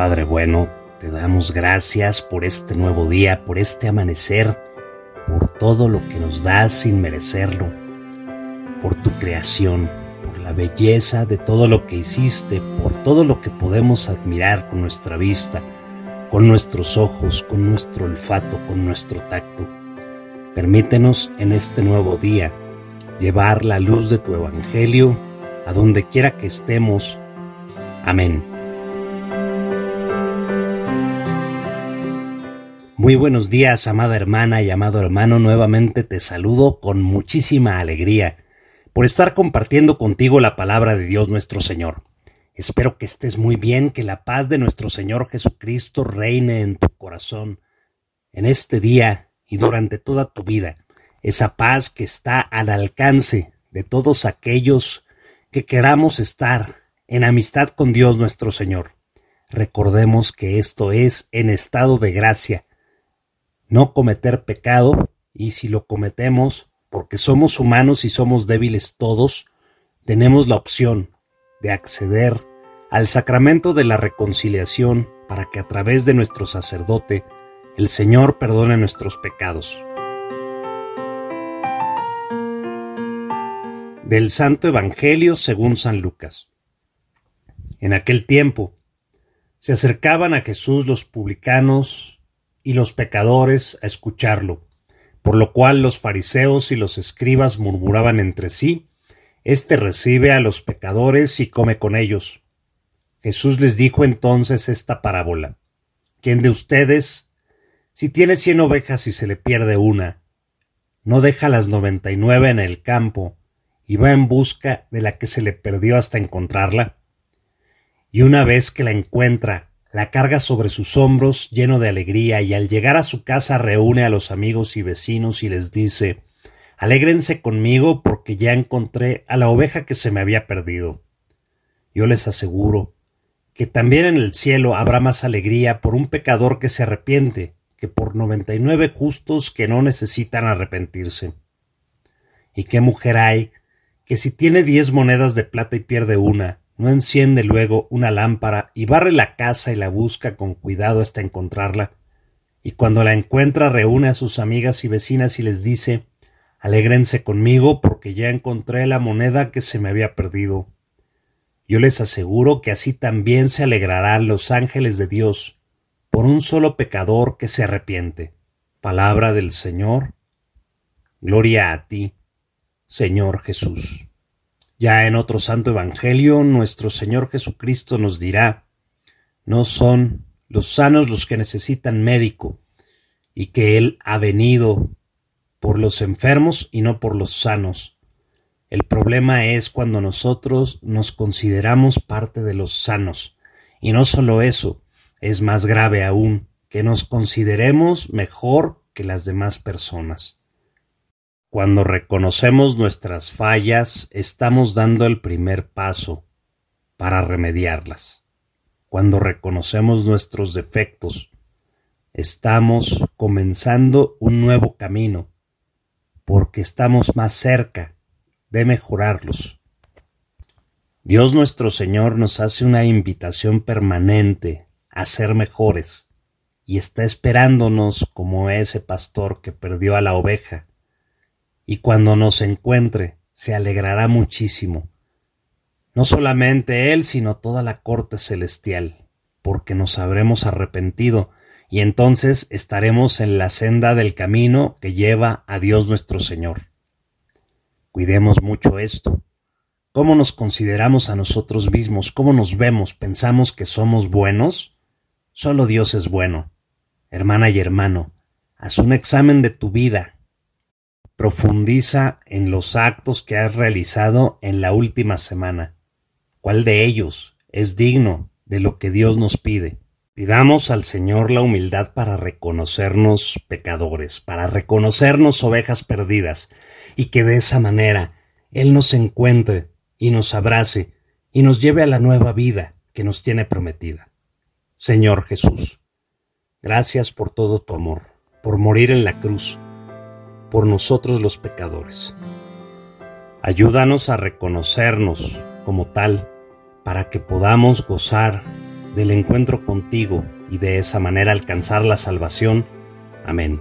Padre bueno, te damos gracias por este nuevo día, por este amanecer, por todo lo que nos das sin merecerlo, por tu creación, por la belleza de todo lo que hiciste, por todo lo que podemos admirar con nuestra vista, con nuestros ojos, con nuestro olfato, con nuestro tacto. Permítenos en este nuevo día llevar la luz de tu Evangelio a donde quiera que estemos. Amén. Muy buenos días, amada hermana y amado hermano. Nuevamente te saludo con muchísima alegría por estar compartiendo contigo la palabra de Dios nuestro Señor. Espero que estés muy bien, que la paz de nuestro Señor Jesucristo reine en tu corazón en este día y durante toda tu vida. Esa paz que está al alcance de todos aquellos que queramos estar en amistad con Dios nuestro Señor. Recordemos que esto es en estado de gracia no cometer pecado, y si lo cometemos, porque somos humanos y somos débiles todos, tenemos la opción de acceder al sacramento de la reconciliación para que a través de nuestro sacerdote el Señor perdone nuestros pecados. Del Santo Evangelio según San Lucas. En aquel tiempo se acercaban a Jesús los publicanos y los pecadores a escucharlo, por lo cual los fariseos y los escribas murmuraban entre sí, Este recibe a los pecadores y come con ellos. Jesús les dijo entonces esta parábola. ¿Quién de ustedes, si tiene cien ovejas y se le pierde una, no deja las noventa y nueve en el campo y va en busca de la que se le perdió hasta encontrarla? Y una vez que la encuentra, la carga sobre sus hombros lleno de alegría y al llegar a su casa reúne a los amigos y vecinos y les dice Alégrense conmigo porque ya encontré a la oveja que se me había perdido. Yo les aseguro que también en el cielo habrá más alegría por un pecador que se arrepiente que por noventa y nueve justos que no necesitan arrepentirse. ¿Y qué mujer hay que si tiene diez monedas de plata y pierde una, no enciende luego una lámpara y barre la casa y la busca con cuidado hasta encontrarla, y cuando la encuentra reúne a sus amigas y vecinas y les dice Alégrense conmigo porque ya encontré la moneda que se me había perdido. Yo les aseguro que así también se alegrarán los ángeles de Dios por un solo pecador que se arrepiente. Palabra del Señor. Gloria a ti, Señor Jesús. Ya en otro santo evangelio, nuestro Señor Jesucristo nos dirá, no son los sanos los que necesitan médico, y que Él ha venido por los enfermos y no por los sanos. El problema es cuando nosotros nos consideramos parte de los sanos. Y no solo eso, es más grave aún, que nos consideremos mejor que las demás personas. Cuando reconocemos nuestras fallas, estamos dando el primer paso para remediarlas. Cuando reconocemos nuestros defectos, estamos comenzando un nuevo camino, porque estamos más cerca de mejorarlos. Dios nuestro Señor nos hace una invitación permanente a ser mejores y está esperándonos como ese pastor que perdió a la oveja y cuando nos encuentre se alegrará muchísimo. No solamente él, sino toda la corte celestial, porque nos habremos arrepentido, y entonces estaremos en la senda del camino que lleva a Dios nuestro Señor. Cuidemos mucho esto. ¿Cómo nos consideramos a nosotros mismos? ¿Cómo nos vemos? ¿Pensamos que somos buenos? Solo Dios es bueno. Hermana y hermano, haz un examen de tu vida Profundiza en los actos que has realizado en la última semana. ¿Cuál de ellos es digno de lo que Dios nos pide? Pidamos al Señor la humildad para reconocernos pecadores, para reconocernos ovejas perdidas, y que de esa manera Él nos encuentre y nos abrace y nos lleve a la nueva vida que nos tiene prometida. Señor Jesús, gracias por todo tu amor, por morir en la cruz, por nosotros los pecadores. Ayúdanos a reconocernos como tal para que podamos gozar del encuentro contigo y de esa manera alcanzar la salvación. Amén.